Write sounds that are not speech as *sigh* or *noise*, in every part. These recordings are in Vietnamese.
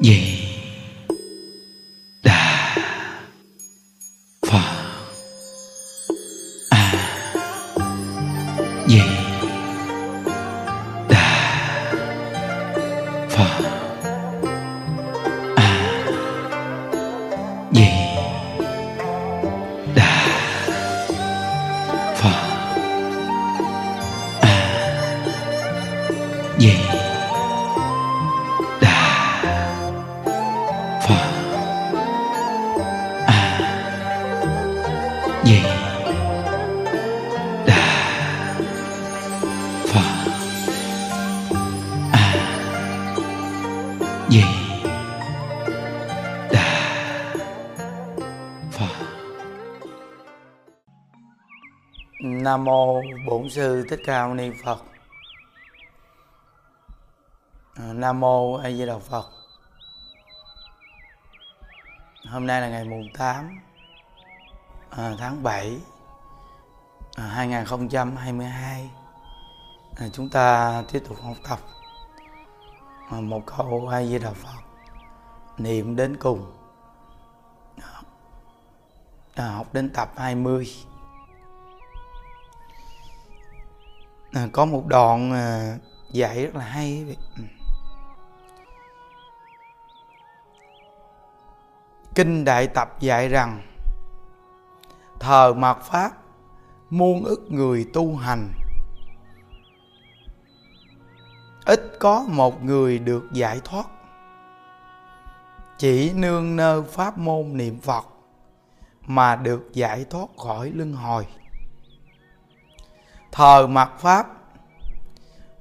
vậy. Sư Thích Ca Mâu Ni Phật. À, Nam mô A Di Đà Phật. Hôm nay là ngày mùng 8 à, tháng 7 à, 2022. À, chúng ta tiếp tục học tập à, một câu A Di Đà Phật niệm đến cùng. À, học đến tập 20. mươi à, có một đoạn à, dạy rất là hay ừ. kinh đại tập dạy rằng thờ mạt pháp muôn ức người tu hành. Ít có một người được giải thoát. Chỉ nương nơ pháp môn niệm phật mà được giải thoát khỏi luân hồi thờ mặt pháp,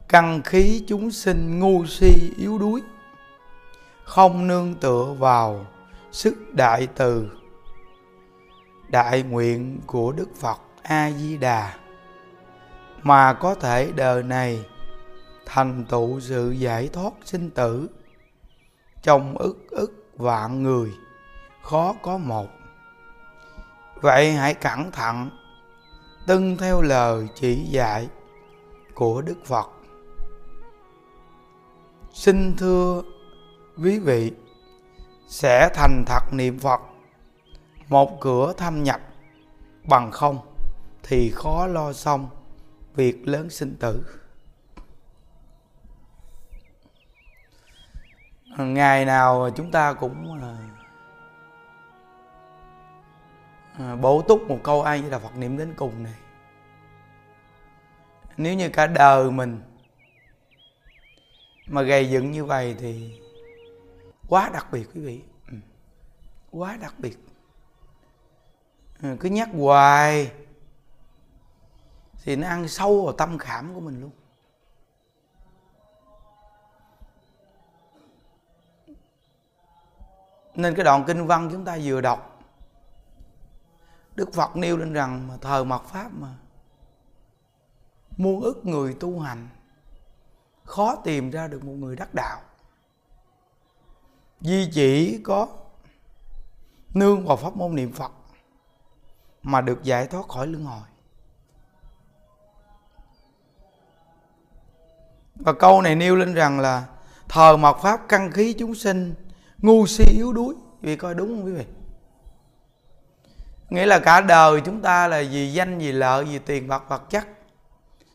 căn khí chúng sinh ngu si yếu đuối, không nương tựa vào sức đại từ. Đại nguyện của đức phật a di đà mà có thể đời này thành tựu sự giải thoát sinh tử trong ức ức vạn người, khó có một. Vậy hãy cẩn thận tuân theo lời chỉ dạy của Đức Phật. Xin thưa quý vị, sẽ thành thật niệm Phật, một cửa thâm nhập bằng không thì khó lo xong việc lớn sinh tử. Ngày nào chúng ta cũng à, Ờ, bổ túc một câu ai là Phật niệm đến cùng này. Nếu như cả đời mình mà gây dựng như vậy thì quá đặc biệt quý vị. Ừ, quá đặc biệt. Ừ, cứ nhắc hoài thì nó ăn sâu vào tâm khảm của mình luôn. Nên cái đoạn kinh văn chúng ta vừa đọc đức phật nêu lên rằng mà thờ mật pháp mà. Muôn ức người tu hành, khó tìm ra được một người đắc đạo. Vì chỉ có nương vào pháp môn niệm phật mà được giải thoát khỏi luân hồi. Và câu này nêu lên rằng là thờ mật pháp căn khí chúng sinh, ngu si yếu đuối. Vì coi đúng không quý vị? Nghĩa là cả đời chúng ta là vì danh, vì lợi, vì tiền bạc vật chất.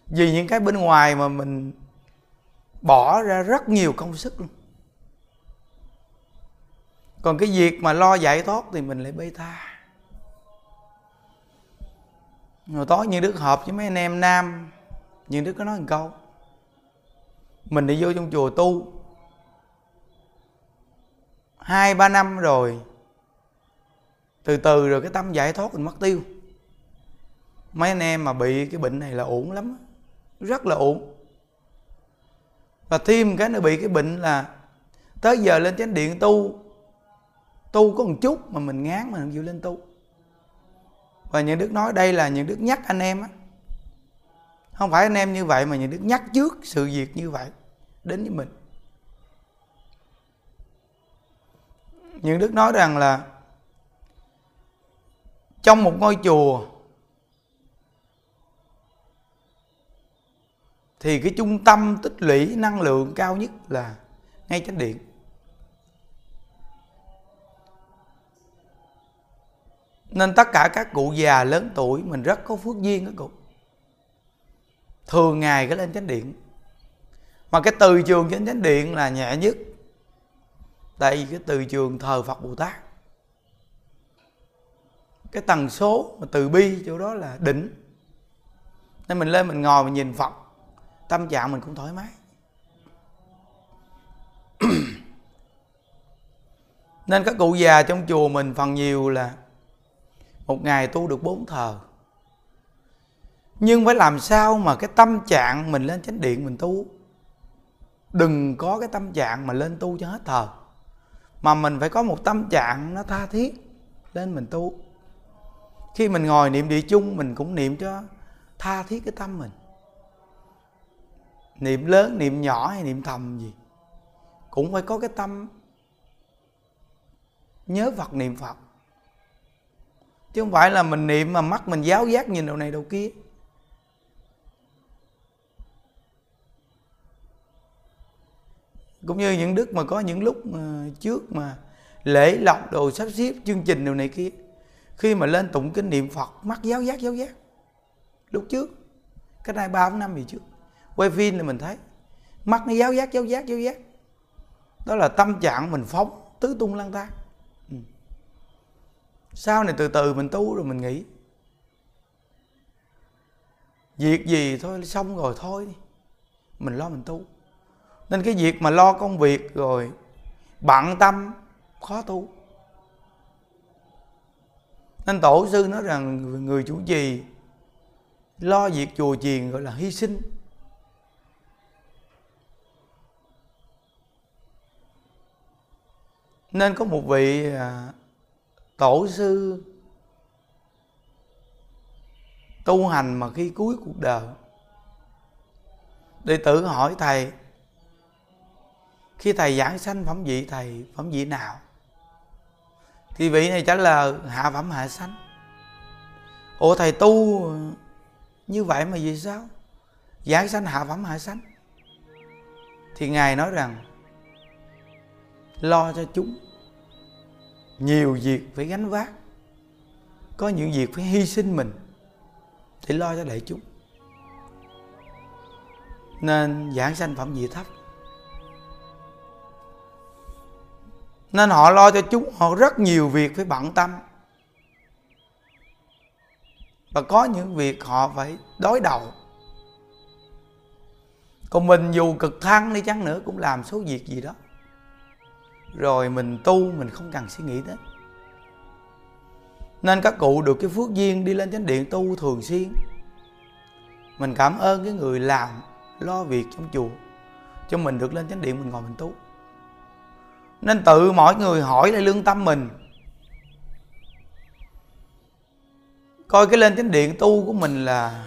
Vì những cái bên ngoài mà mình bỏ ra rất nhiều công sức luôn. Còn cái việc mà lo giải thoát thì mình lại bê tha. Rồi tối như đức họp với mấy anh em nam như đức có nói một câu, mình đi vô trong chùa tu. Hai ba năm rồi từ từ rồi cái tâm giải thoát mình mất tiêu. Mấy anh em mà bị cái bệnh này là ổn lắm rất là ổn và thêm cái nữa bị cái bệnh là tới giờ lên chánh điện tu tu có một chút mà mình ngán mà không chịu lên tu. Và những đức nói đây là những đức nhắc anh em á. Không phải anh em như vậy mà những đức nhắc trước sự việc như vậy đến với mình. Những đức nói rằng là trong một ngôi chùa thì cái trung tâm tích lũy năng lượng cao nhất là ngay chánh điện. Nên tất cả các cụ già lớn tuổi mình rất có phước duyên các cụ. Thường ngày cứ lên chánh điện. Mà cái từ trường trên chánh điện là nhẹ nhất. Tại vì cái từ trường thờ phật bồ tát cái tần số mà từ bi chỗ đó là đỉnh. Nên mình lên mình ngồi mình nhìn phật, tâm trạng mình cũng thoải mái. *clears throat* Nên các cụ già trong chùa mình phần nhiều là một ngày tu được bốn thờ. Nhưng phải làm sao mà cái tâm trạng mình lên chánh điện mình tu? Đừng có cái tâm trạng mà lên tu cho hết thờ, mà mình phải có một tâm trạng nó tha thiết lên mình tu khi mình ngồi niệm địa chung, mình cũng niệm cho tha thiết cái tâm mình. Niệm lớn, niệm nhỏ hay niệm thầm gì, cũng phải có cái tâm nhớ phật, niệm phật. Chứ không phải là mình niệm mà mắt mình giáo giác nhìn đầu này đầu kia. Cũng như những đức mà có những lúc mà trước mà lễ lọc đồ sắp xếp chương trình đồ này kia khi mà lên tụng kinh niệm phật, mắt giáo giác giáo giác. Lúc trước, cái này ba năm gì trước. Quay phim thì mình thấy, mắt nó giáo giác giáo giác giáo giác. Đó là tâm trạng mình phóng, tứ tung lang thang ừ. sau này từ từ mình tu rồi mình nghĩ. Việc gì thôi, xong rồi thôi đi. Mình lo mình tu. Nên cái việc mà lo công việc rồi, bận tâm, khó tu nên tổ sư nói rằng người chủ trì lo việc chùa chiền gọi là hy sinh. Nên có một vị à, tổ sư tu hành mà khi cuối cuộc đời đệ tử hỏi thầy, khi thầy giảng sanh phẩm vị thầy, phẩm vị nào? Thì vị này trả lời, hạ phẩm hạ sanh. Ủa thầy tu, như vậy mà vì sao? Giảng sanh hạ phẩm hạ sanh. Thì ngài nói rằng, lo cho chúng nhiều việc phải gánh vác, có những việc phải hy sinh mình để lo cho đại chúng. Nên giảng sanh phẩm vị thấp. Nên họ lo cho chúng, họ rất nhiều việc phải bận tâm. Và có những việc họ phải đối đầu. Còn mình dù cực thăng đi chăng nữa cũng làm số việc gì đó. Rồi mình tu, mình không cần suy nghĩ đến nên các cụ được cái phước duyên đi lên chánh điện tu thường xuyên. Mình cảm ơn cái người làm lo việc trong chùa. Cho mình được lên chánh điện, mình ngồi mình tu nên tự mỗi người hỏi lại lương tâm mình. Coi cái lên chánh điện tu của mình là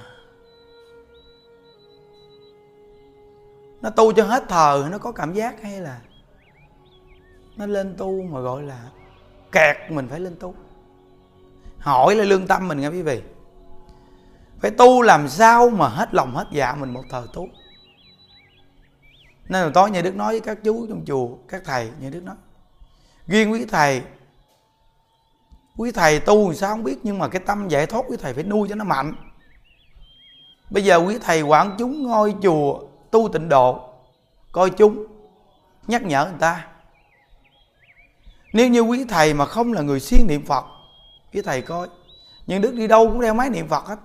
nó tu cho hết thờ, nó có cảm giác hay là nó lên tu mà gọi là kẹt mình phải lên tu. Hỏi lại lương tâm mình nghe quý vị. Phải tu làm sao mà hết lòng hết dạ mình một thời tu? Nên là tối nhà đức nói với các chú trong chùa, các thầy, nhà đức nói. Riêng quý thầy quý thầy tu sao không biết, nhưng mà cái tâm giải thoát quý thầy phải nuôi cho nó mạnh. Bây giờ quý thầy quản chúng ngôi chùa tu tịnh độ, coi chúng, nhắc nhở người ta. Nếu như quý thầy mà không là người siêng niệm phật, quý thầy coi. Nhưng đức đi đâu cũng đeo máy niệm phật hết.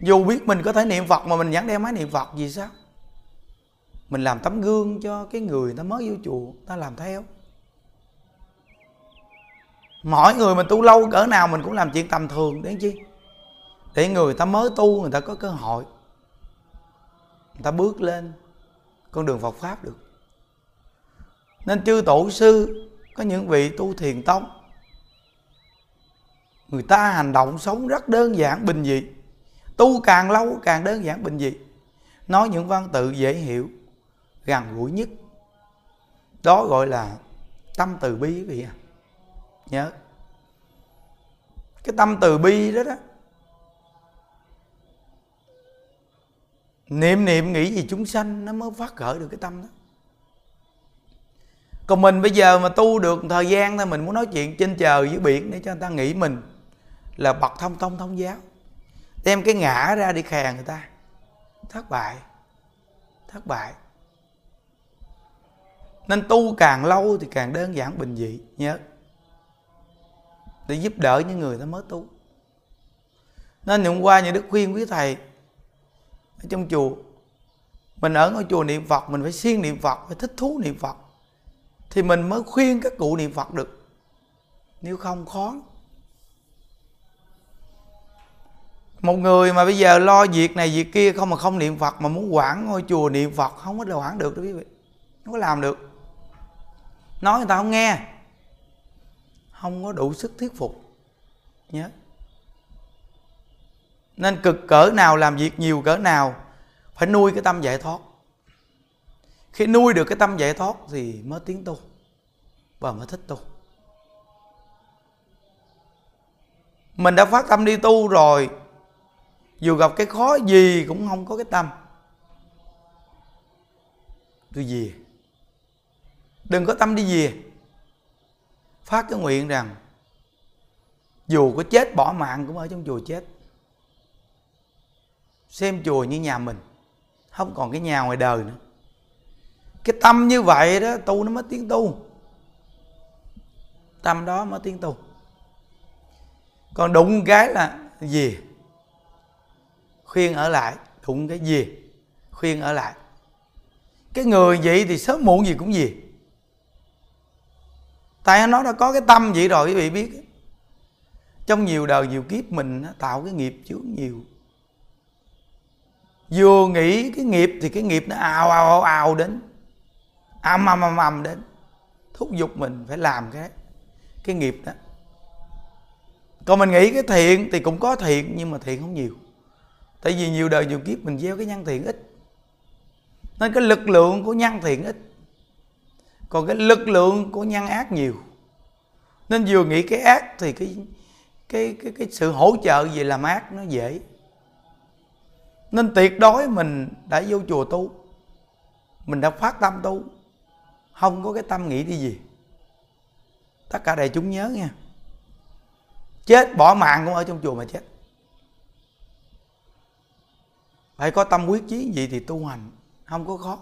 Dù biết mình có thể niệm phật mà mình vẫn đem máy niệm phật gì sao? Mình làm tấm gương cho cái người ta mới vô chùa, ta làm theo. Mỗi người mình tu lâu cỡ nào mình cũng làm chuyện tầm thường, đấy chi để người ta mới tu, người ta có cơ hội. Người ta bước lên con đường Phật pháp được. Nên chư tổ sư, có những vị tu thiền tông, người ta hành động sống rất đơn giản, bình dị tu càng lâu càng đơn giản, bình dị. Nói những văn tự dễ hiểu, gần gũi nhất. Đó gọi là tâm từ bi quý vị à nhớ. Cái tâm từ bi đó đó, niệm niệm nghĩ gì chúng sanh nó mới phát khởi được cái tâm đó. Còn mình bây giờ mà tu được thời gian thôi, mình muốn nói chuyện trên trời dưới biển để cho người ta nghĩ mình là bậc thông thông thông giáo đem cái ngã ra đi khè người ta. Thất bại. Thất bại. Nên tu càng lâu thì càng đơn giản bình dị, nhớ. Để giúp đỡ những người ta mới tu. Nên hôm qua những đức khuyên quý thầy, ở trong chùa, mình ở ngôi chùa niệm phật, mình phải siêng niệm phật, phải thích thú niệm phật, thì mình mới khuyên các cụ niệm phật được. Nếu không, khó một người mà bây giờ lo việc này, việc kia, không mà không niệm phật, mà muốn quản ngôi chùa niệm phật, không có đâu quản được đó quý vị. Không có làm được. Nói người ta không nghe. Không có đủ sức thuyết phục. Nhớ. Nên cực cỡ nào làm việc nhiều cỡ nào, phải nuôi cái tâm giải thoát. Khi nuôi được cái tâm giải thoát thì mới tiến tu, và mới thích tu. Mình đã phát tâm đi tu rồi dù gặp cái khó gì cũng không có cái tâm. Tôi về đừng có tâm đi về phát cái nguyện rằng, dù có chết bỏ mạng cũng ở trong chùa chết. Xem chùa như nhà mình, không còn cái nhà ngoài đời nữa. Cái tâm như vậy đó, tu nó mới tiến tu. Tâm đó mới tiến tu. Còn đụng cái là gì? Khuyên ở lại đụng cái gì? Khuyên ở lại. Cái người vậy thì sớm muộn gì cũng gì. Tại nó đã có cái tâm vậy rồi quý vị biết. Trong nhiều đời nhiều kiếp mình tạo cái nghiệp chướng nhiều. Vừa nghĩ cái nghiệp thì cái nghiệp nó ào ào ào, ào đến. Ầm ầm ầm ầm đến. Thúc giục mình phải làm cái cái nghiệp đó. Còn mình nghĩ cái thiện thì cũng có thiện nhưng mà thiện không nhiều tại vì nhiều đời nhiều kiếp mình gieo cái nhân thiện ít. Nên cái lực lượng của nhân thiện ít. Còn cái lực lượng của nhân ác nhiều. Nên vừa nghĩ cái ác thì cái cái cái cái sự hỗ trợ về làm ác nó dễ. Nên tuyệt đối mình đã vô chùa tu. Mình đã phát tâm tu. Không có cái tâm nghĩ đi gì. Tất cả đại chúng nhớ nha. Chết bỏ mạng cũng ở trong chùa mà chết phải có tâm quyết chí gì thì tu hành, không có khó.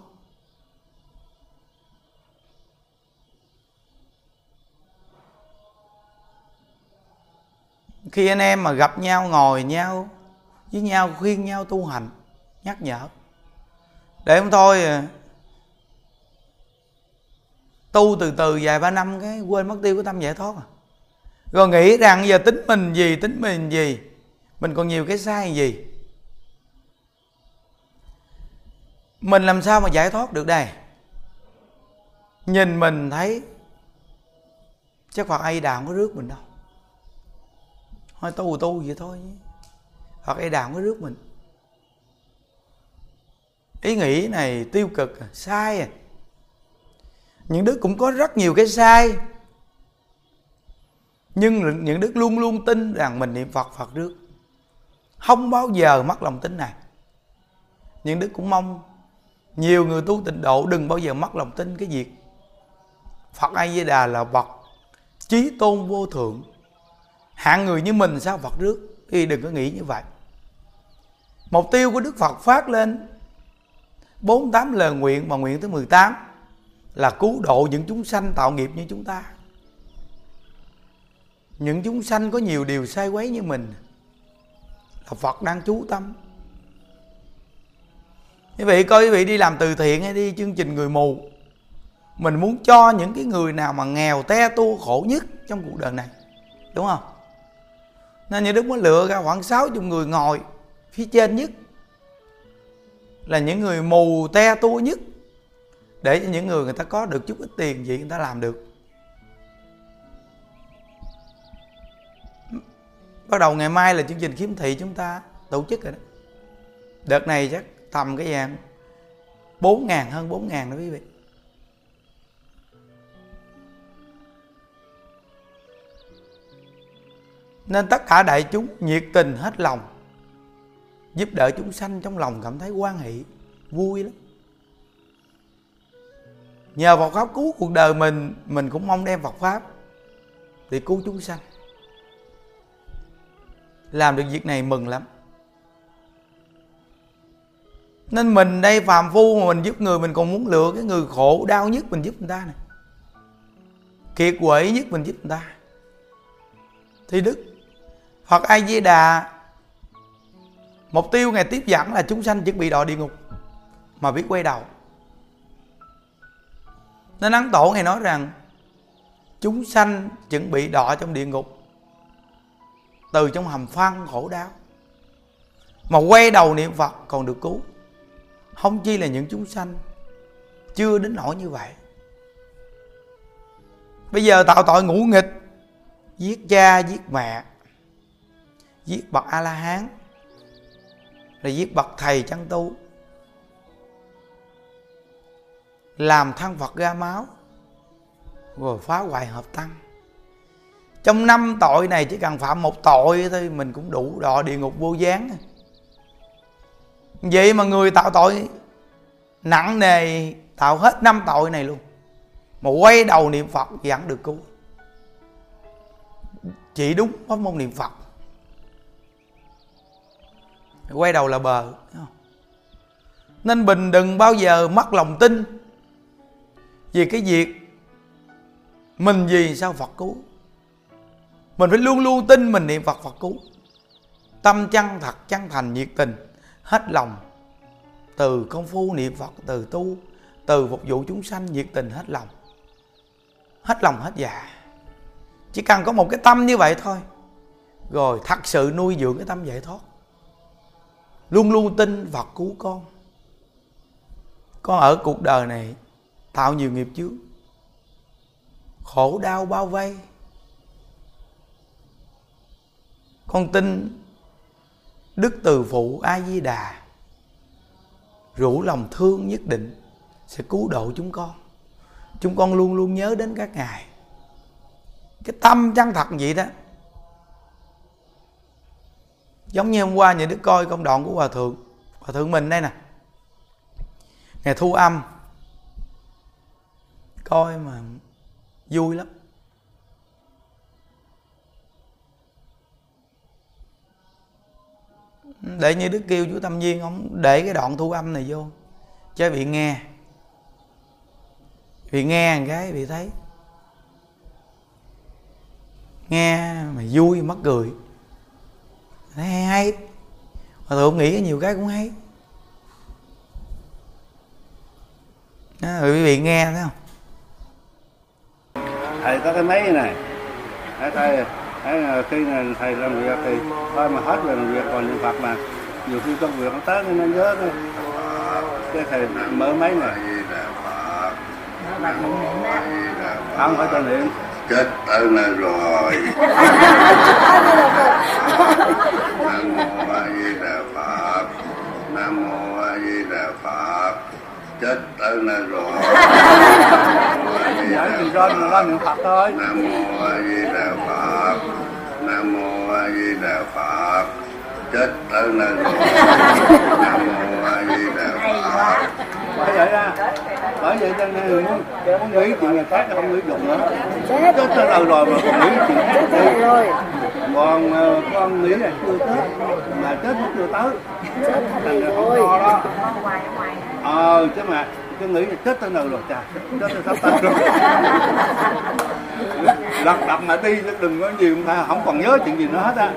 Khi anh em mà gặp nhau, ngồi nhau, với nhau, khuyên nhau tu hành, nhắc nhở. Để không thôi à, tu từ từ vài ba năm cái quên mất tiêu cái tâm giải thoát à. Rồi nghĩ rằng giờ tính mình gì, tính mình gì, mình còn nhiều cái sai gì. Mình làm sao mà giải thoát được đây? Nhìn mình thấy chắc phật ai đà không có rước mình đâu. Thôi tu tu vậy thôi. Phật ai đà không có rước mình. Ý nghĩ này tiêu cực à, sai. À những đức cũng có rất nhiều cái sai. Nhưng những đức luôn luôn tin rằng mình niệm phật phật rước. Không bao giờ mất lòng tin này. Những đức cũng mong nhiều người tu tịnh độ đừng bao giờ mất lòng tin cái việc. Phật a di đà là bậc chí tôn vô thượng. Hạng người như mình sao phật rước? Thì đừng có nghĩ như vậy. Mục tiêu của đức phật phát lên 48 lời nguyện mà nguyện thứ 18 là cứu độ những chúng sanh tạo nghiệp như chúng ta. Những chúng sanh có nhiều điều sai quấy như mình là Phật đang chú tâm quý vị coi quý vị đi làm từ thiện hay đi chương trình người mù, mình muốn cho những cái người nào mà nghèo, te tua khổ nhất trong cuộc đời này, đúng không? Nên như đức mới lựa ra khoảng 60 người ngồi phía trên nhất, là những người mù, te tua nhất, để cho những người người ta có được chút ít tiền gì người ta làm được. Bắt đầu ngày mai là chương trình kiếm thị chúng ta tổ chức rồi đó. Đợt này chắc tầm cái dạng bốn ngàn, hơn bốn ngàn đó quý vị. Nên tất cả đại chúng nhiệt tình hết lòng, giúp đỡ chúng sanh trong lòng cảm thấy quan hệ vui lắm. Nhờ Phật pháp cứu cuộc đời mình mình cũng mong đem Phật pháp để cứu chúng sanh. Làm được việc này mừng lắm nên mình đây phàm phu mà mình giúp người, mình còn muốn lựa cái người khổ đau nhất mình giúp người ta này. Kiệt quệ nhất mình giúp người ta. Thì đức phật a di đà mục tiêu ngày tiếp dẫn là chúng sanh chuẩn bị đọa địa ngục, mà biết quay đầu. Nên ấn tổ ngày nói rằng, chúng sanh chuẩn bị đọa trong địa ngục, từ trong hầm phân khổ đau, mà quay đầu niệm phật còn được cứu không chi là những chúng sanh chưa đến nỗi như vậy. Bây giờ tạo tội ngũ nghịch, giết cha, giết mẹ, giết bậc a la hán rồi giết bậc thầy chân tu, làm thân phật ra máu, rồi phá hoại hợp tăng. Trong năm tội này chỉ cần phạm một tội thôi, mình cũng đủ đọa địa ngục vô gián vậy mà người tạo tội, nặng nề, tạo hết năm tội này luôn. Mà quay đầu niệm phật vẫn được cứu. Chỉ đúng pháp môn niệm phật. Quay đầu là bờ nên bình đừng bao giờ mất lòng tin vì cái việc mình gì sao phật cứu. Mình phải luôn luôn tin mình niệm phật phật cứu. Tâm chân thật chân thành nhiệt tình hết lòng. Từ công phu niệm phật, từ tu, từ phục vụ chúng sanh nhiệt tình hết lòng. Hết lòng hết dạ. Chỉ cần có một cái tâm như vậy thôi, rồi thật sự nuôi dưỡng cái tâm giải thoát. Luôn luôn tin phật cứu con. Con ở cuộc đời này tạo nhiều nghiệp chướng, khổ đau bao vây. Con tin đức từ phụ a di đà rủ lòng thương nhất định, sẽ cứu độ chúng con. Chúng con luôn luôn nhớ đến các ngài. Cái tâm chân thật vậy đó, giống như hôm qua nhà đức coi công đoạn của hòa thượng. Hòa thượng mình đây nè. Ngày thu âm. Coi mà vui lắm. Để như đức kêu chú tâm viên ông để cái đoạn thu âm này vô. Cho bị nghe. Bị nghe một cái bị thấy. Nghe mà vui mắc cười. Thấy hay hay. Mà thượng nghĩ nhiều cái cũng hay. Đó, rồi quý vị nghe thấy không? Thầy có cái máy này. Thầy, Đấy, khi à, thầy làm việc thì thôi mà hết về làm việc còn niệm phật mà nhiều khi công việc nó tới nên nó nhớ cái, cái thầy mở máy này không phải tên niệm. Chết tới nơi rồi. Nam mô a di đà phật. Nam mô a di đà phật. Chết tới nơi rồi giải gì cho mà lo niệm phật thôi. Nam mô a di đà phật nam mô a di đà phật chết ở nơi nam mô a di đà phật bởi vậy ra bởi vậy cho nên muốn, muốn nghĩ chuyện người khác không nghĩ dùng nữa. Chết. Tới đâu rồi mà còn nghĩ chuyện khác. Rồi. Còn ờ, con nghĩ là chưa tới mà chết nó chưa tới. Chết thành ra không lo đó. Ờ chứ mà cứ nghĩ là chết tới đâu rồi chà chết tới sắp tới rồi. Lật đật mà đi đừng có gì mà không còn nhớ chuyện gì nữa hết á.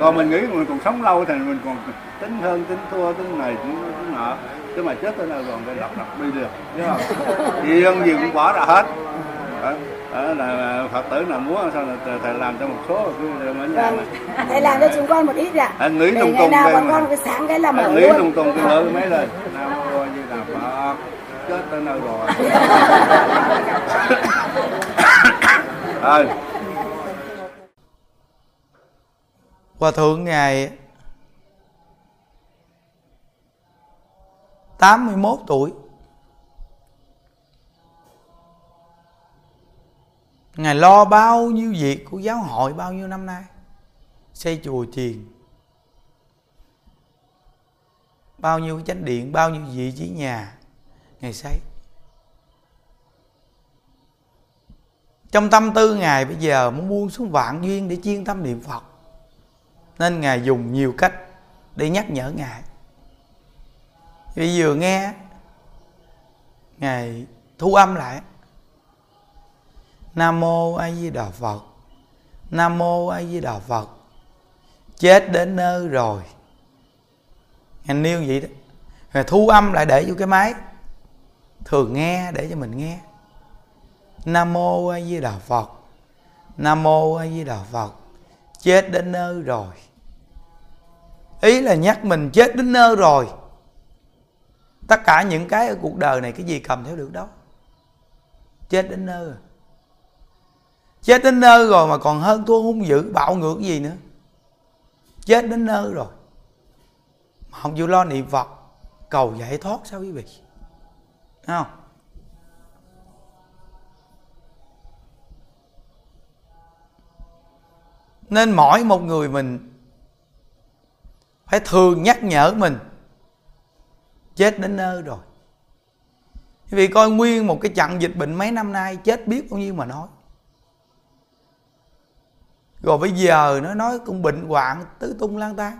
Còn mình nghĩ mình còn sống lâu thì mình còn tính hơn tính thua tính này tính, tính nọ. Chứ mà chết tới đâu rồi phải lật đật đi được chứ không? Gì hơn gì cũng bỏ ra hết. Đó, đó là phật tử nào muốn sao là thầy làm cho một số cứ ở nhà vâng thầy làm cho chúng con một ít ạ. Anh nghĩ lung ngày tung nào bọn mà. con cái sáng cái là mở nghĩ lung tung cái lớn mấy lên nam mô như là phật chết tới nơi rồi. *laughs* Rồi hòa thượng ngài 81 tuổi. Ngài lo bao nhiêu việc của giáo hội bao nhiêu năm nay? Xây chùa chiền. Bao nhiêu chánh điện Bao nhiêu vị trí nhà Ngài say trong tâm tư ngài bây giờ muốn buông xuống vạn duyên để chuyên tâm niệm phật, nên ngài dùng nhiều cách để nhắc nhở ngài. Vì vừa nghe, ngài thu âm lại. Nam mô a di đà phật, nam mô a di đà phật, chết đến nơi rồi. Ngài nêu vậy đó. Rồi thu âm lại để vô cái máy thường nghe, để cho mình nghe. Nam mô a di đà phật. Nam mô a di đà phật. Chết đến nơi rồi. Ý là nhắc mình chết đến nơi rồi. Tất cả những cái ở cuộc đời này, cái gì cầm theo được đâu. Chết đến nơi rồi. Chết đến nơi rồi mà còn hơn thua hung dữ, bạo ngược gì nữa. Chết đến nơi rồi. Mà không chịu lo niệm phật. Cầu giải thoát sao quý vị? Thấy không? Nên mỗi một người mình phải thường nhắc nhở mình, chết đến nơi rồi. Vì coi nguyên một cái trận dịch bệnh mấy năm nay, chết biết bao nhiêu mà nói. Rồi bây giờ nó nói cũng bệnh hoạn, tứ tung lang tan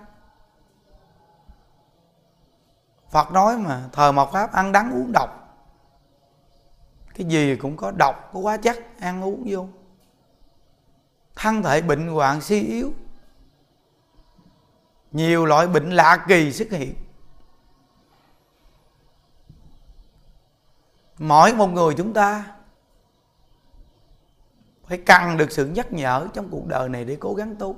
Phật nói mà, thờ mộc pháp ăn đắng uống độc cái gì cũng có độc, có quá chắc ăn uống vô. Thân thể bệnh hoạn suy yếu. Nhiều loại bệnh lạ kỳ xuất hiện. Mỗi một người chúng ta phải cần được sự nhắc nhở trong cuộc đời này để cố gắng tu.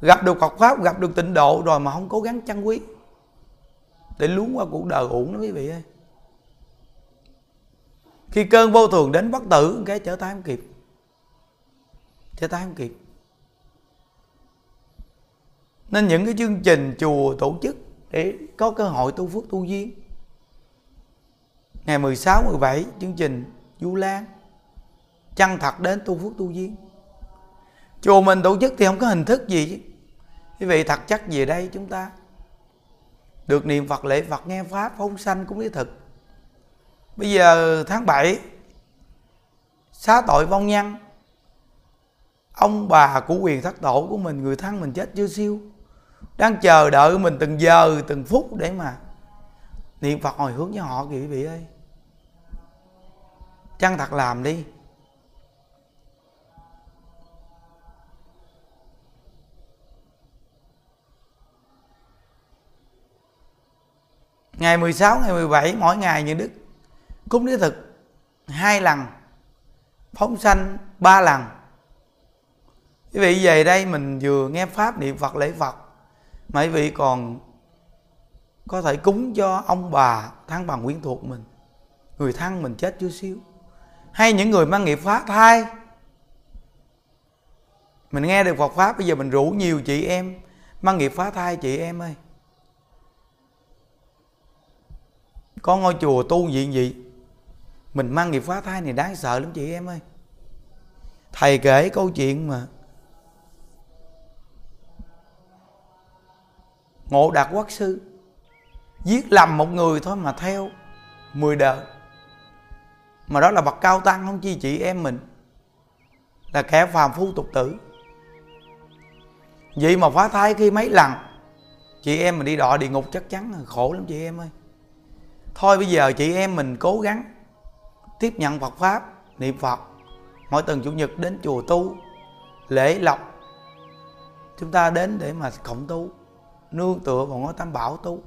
Gặp được Phật pháp, gặp được tịnh độ rồi mà không cố gắng chăn quý, để luống qua cuộc đời uổng đó quý vị ơi khi cơn vô thường đến bất tử cái trở tay không kịp. Trở tay không kịp. Nên những cái chương trình chùa tổ chức để có cơ hội tu phước tu duyên. Ngày 16, 17 chương trình Du Lan. Chân thật đến tu phước tu duyên. Chùa mình tổ chức thì không có hình thức gì chứ. Quý vị thật chắc về đây? Chúng ta được niệm Phật lễ Phật nghe Pháp phóng sanh cũng lý thực bây giờ tháng 7 xá tội vong nhân ông bà của quyền thất tổ của mình người thân mình chết chưa siêu đang chờ đợi mình từng giờ từng phút để mà niệm Phật hồi hướng cho họ kìa quý vị ơi. Chăng thật làm đi. Ngày 16, ngày 17 mỗi ngày như Đức cúng lý thực hai lần, phóng sanh ba lần. Quý vị về đây mình vừa nghe pháp niệm phật lễ phật mà quý vị còn có thể cúng cho ông bà thân bằng quyến thuộc mình, người thân mình chết chưa xíu. Hay những người mang nghiệp phá thai mình nghe được Phật pháp, bây giờ mình rủ nhiều chị em mang nghiệp phá thai chị em ơi. Có ngôi chùa tu gì gì? Mình mang nghiệp phá thai này đáng sợ lắm chị em ơi. Thầy kể câu chuyện mà. Ngộ đạt quốc sư giết lầm một người thôi mà theo mười đời mà đó là bậc cao tăng không chi chị em mình. Là kẻ phàm phu tục tử. Vậy mà phá thai khi mấy lần, chị em mình đi đọa địa ngục chắc chắn là khổ lắm chị em ơi. Thôi bây giờ chị em mình cố gắng tiếp nhận Phật pháp, niệm Phật. Mỗi tuần chủ nhật đến chùa tu, lễ lộc. Chúng ta đến để mà cộng tu, nương tựa vào ngôi tam bảo tu.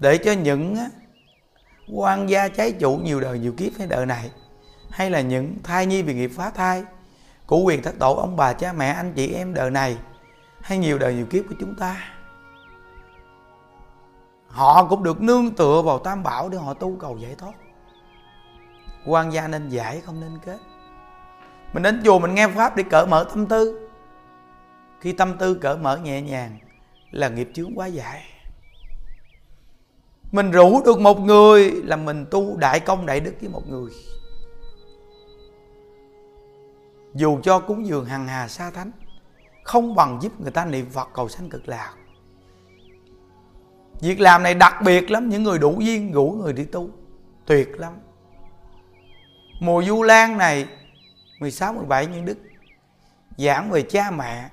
Để cho những quan gia trái chủ nhiều đời nhiều kiếp hay đời này, hay là những thai nhi vì nghiệp phá thai của quyền thất tổ, ông bà, cha mẹ, anh chị em đời này, hay nhiều đời nhiều kiếp của chúng ta họ cũng được nương tựa vào tam bảo để họ tu cầu giải thoát. Quan gia nên giải, không nên kết. Mình đến chùa mình nghe pháp để cởi mở tâm tư. Khi tâm tư cởi mở nhẹ nhàng, là nghiệp chướng quá giải. Mình rủ được một người là mình tu đại công đại đức với một người. Dù cho cúng dường hằng hà sa thánh, không bằng giúp người ta niệm phật cầu sanh cực lạc việc làm này đặc biệt lắm, những người đủ duyên rủ người đi tu. Tuyệt lắm. Mùa du lan này 16 17 những đức, giảng về cha mẹ,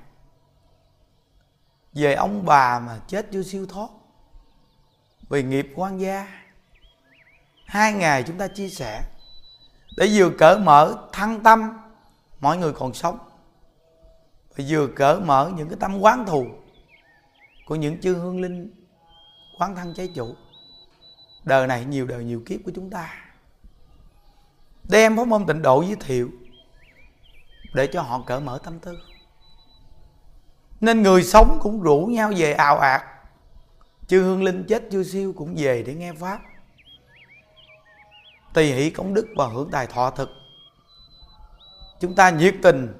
về ông bà mà chết chưa siêu thoát về nghiệp quan gia. Hai ngày chúng ta chia sẻ, để vừa cởi mở thăng tâm, mọi người còn sống. Và vừa cởi mở những cái tâm quán thù của những chư hương linh quán thân trái chủ. Đời này nhiều đời nhiều kiếp của chúng ta. Đem pháp môn tịnh độ giới thiệu để cho họ cởi mở tâm tư. Nên người sống cũng rủ nhau về ào ạt. Chư hương linh chết chưa siêu cũng về để nghe pháp. Tỳ hỷ công đức và hưởng tài thọ thực. Chúng ta nhiệt tình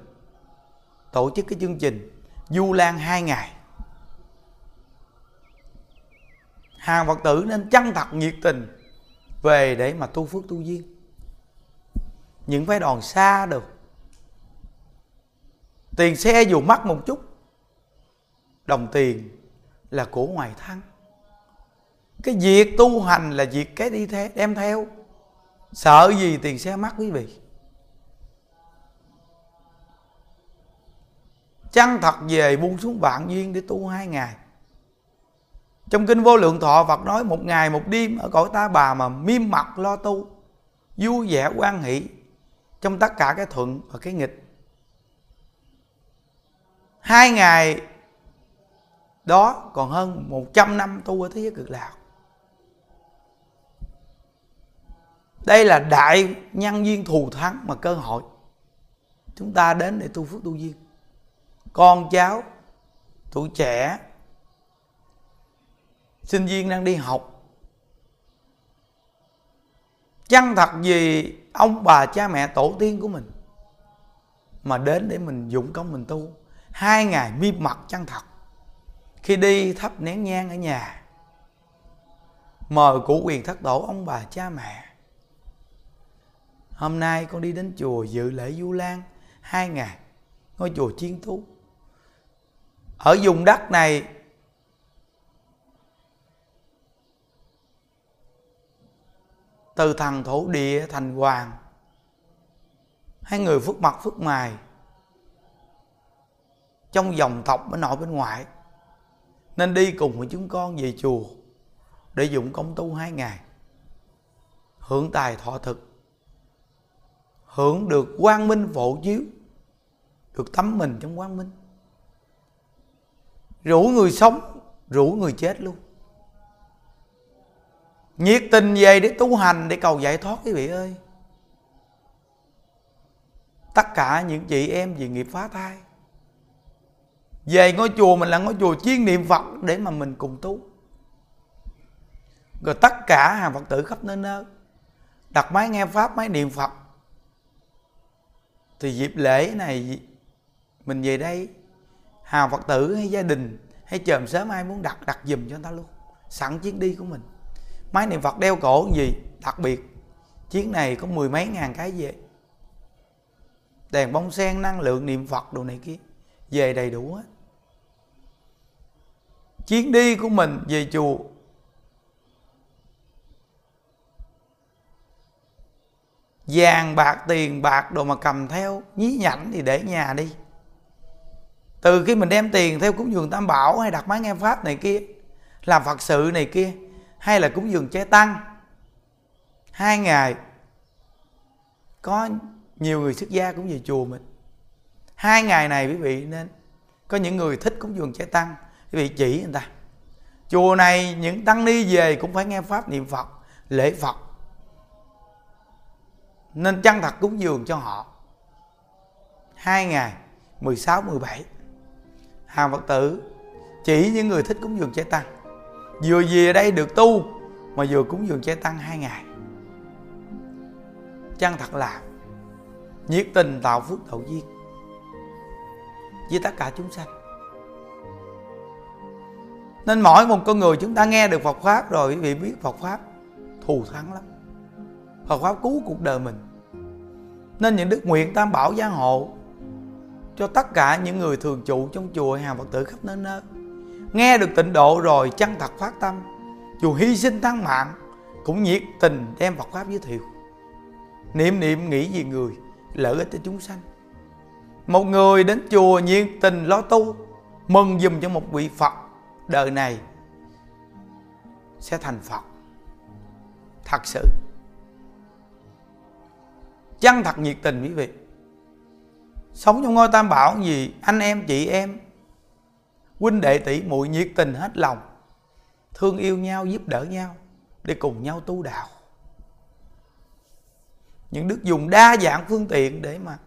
tổ chức cái chương trình du lan hai ngày. Hàng phật tử nên chân thật nhiệt tình về để mà tu phước tu duyên. Những phái đoàn xa được. Tiền xe dù mắc một chút, đồng tiền là của ngoài thân. Cái việc tu hành là việc cái đi theo, đem theo. Sợ gì tiền xe mắc quý vị? Chăng thật về buông xuống vạn duyên để tu hai ngày trong kinh vô lượng thọ, Phật nói một ngày một đêm ở cõi ta bà mà miêm mặt lo tu, vui vẻ quan hỷ trong tất cả cái thuận và cái nghịch. Hai ngày đó còn hơn 100 năm tu ở thế giới cực lạc. Đây là đại nhân duyên thù thắng mà cơ hội. Chúng ta đến để tu phước tu duyên. Con cháu, tuổi trẻ sinh viên đang đi học. Chăng thật gì ông bà cha mẹ tổ tiên của mình mà đến để mình dụng công mình tu. Hai ngày miêm mặt chân thật. Khi đi thắp nén nhang ở nhà, mời cụ quyền thất tổ ông bà cha mẹ. Hôm nay con đi đến chùa dự lễ du lan hai ngày, ngôi chùa chiến tú ở vùng đất này từ thần thổ địa thành hoàng. Hai người phước mặt phước mài. Trong dòng tộc bên nội bên ngoại. Nên đi cùng với chúng con về chùa. Để dụng công tu hai ngày. Hưởng tài thọ thực. Hưởng được quang minh phổ chiếu. Được tắm mình trong quang minh. Rủ người sống, rủ người chết luôn nhiệt tình về để tu hành, để cầu giải thoát quý vị ơi. Tất cả những chị em vì nghiệp phá thai. Về ngôi chùa mình là ngôi chùa chuyên niệm phật để mà mình cùng tu. Rồi tất cả hàng phật tử khắp nơi nơi. Đặt máy nghe pháp, máy niệm phật. Thì dịp lễ này, mình về đây, hàng phật tử hay gia đình hay chờm sớm ai muốn đặt đặt giùm cho người ta luôn. Sẵn chuyến đi của mình máy niệm phật đeo cổ gì? Đặc biệt chuyến này có mười mấy ngàn cái về. Đèn bông sen, năng lượng niệm phật đồ này kia, về đầy đủ hết. Chuyến đi của mình về chùa. Vàng bạc tiền bạc đồ mà cầm theo, nhí nhảnh thì để nhà đi. Từ khi mình đem tiền theo cúng dường tam bảo hay đặt máy nghe pháp này kia, làm phật sự này kia hay là cúng dường chay tăng? Hai ngày có nhiều người xuất gia cũng về chùa mình. Hai ngày này quý vị nên có những người thích cúng dường chay tăng quý vị chỉ người ta. Chùa này những tăng ni về cũng phải nghe pháp niệm phật lễ phật. Nên chân thật cúng dường cho họ. Hai ngày 16, 17 hàng Phật tử chỉ những người thích cúng dường chay tăng vừa về đây được tu, mà vừa cúng dường che tăng hai ngày. Chân thật làm nhiệt tình tạo phước đầu duyên với tất cả chúng sanh. Nên mỗi một con người chúng ta nghe được Phật pháp rồi, quý vị biết Phật pháp thù thắng lắm. Phật pháp cứu cuộc đời mình. Nên những đức nguyện tam bảo gia hộ cho tất cả những người thường trụ trong chùa hàng Phật tử khắp nơi nơi nghe được tịnh độ rồi, chân thật phát tâm. Dù hy sinh tăng mạng, cũng nhiệt tình đem Phật pháp giới thiệu. Niệm niệm nghĩ về người, lợi ích cho chúng sanh. Một người đến chùa nhiệt tình lo tu, mừng dùm cho một vị phật, đời này sẽ thành phật. Thật sự. Chân thật nhiệt tình quý vị. Sống trong ngôi tam bảo gì, anh em, chị em huynh đệ tỷ muội nhiệt tình hết lòng, thương yêu nhau, giúp đỡ nhau để cùng nhau tu đạo. Những đức dùng đa dạng phương tiện để mà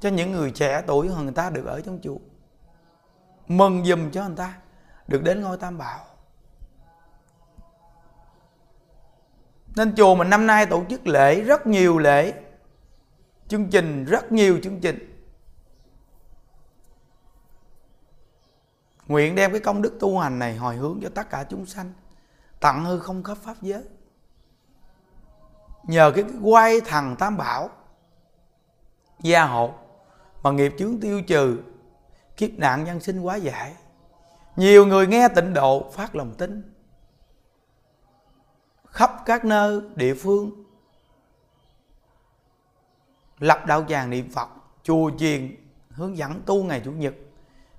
cho những người trẻ tuổi hơn người ta được ở trong chùa. Mừng dùm cho người ta được đến ngôi tam bảo. Nên chùa mình năm nay tổ chức lễ rất nhiều lễ, chương trình rất nhiều chương trình. Nguyện đem cái công đức tu hành này hồi hướng cho tất cả chúng sanh tặng hư không khắp pháp giới. Nhờ cái quay thằng tam bảo, gia hộ, mà nghiệp chướng tiêu trừ, kiếp nạn nhân sinh quá giải nhiều người nghe tịnh độ phát lòng tin. Khắp các nơi, địa phương, lập đạo tràng niệm phật, chùa chiền, hướng dẫn tu ngày chủ nhật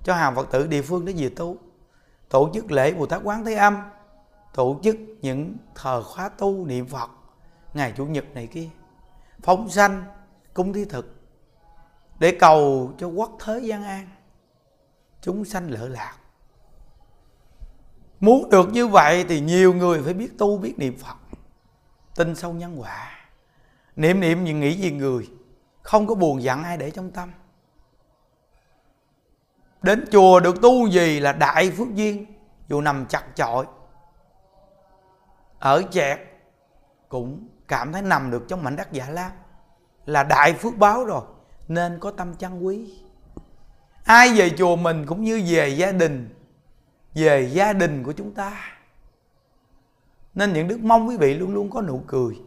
cho hàng phật tử địa phương để về tu. Tổ chức lễ bồ tát quán thế âm, tổ chức những thờ khóa tu niệm phật ngày chủ nhật này kia, phóng sanh, cúng thí thực để cầu cho quốc thế gian an, chúng sanh lợi lạc. Muốn được như vậy thì nhiều người phải biết tu, biết niệm phật, tin sâu nhân quả, niệm niệm gì nghĩ gì người, không có buồn giận ai để trong tâm đến chùa được tu gì là đại phước duyên, dù nằm chặt chội. Ở chẹt cũng cảm thấy nằm được trong mảnh đất dạ lam. Là đại phước báo rồi, nên có tâm chăn quý. Ai về chùa mình cũng như về gia đình, về gia đình của chúng ta. Nên những đức mong quý vị luôn luôn có nụ cười,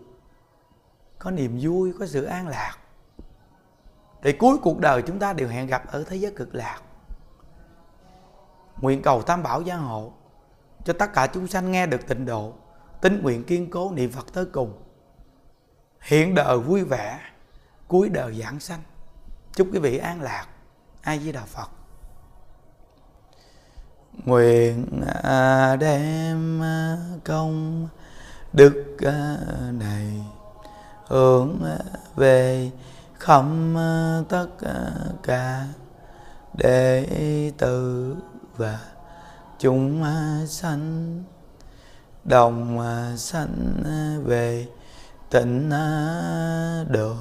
có niềm vui, có sự an lạc. Thì cuối cuộc đời chúng ta đều hẹn gặp ở thế giới cực lạc nguyện cầu tam bảo gia hộ, cho tất cả chúng sanh nghe được tịnh độ tính nguyện kiên cố niệm phật tới cùng. Hiện đời vui vẻ, cuối đời giảng sanh. Chúc quý vị an lạc. Ai với đạo phật. Nguyện à, đem à, công đức à, này hướng về khắp tất cả đệ tử và chúng à, sanh. Đồng à, sanh à, về tịnh độ.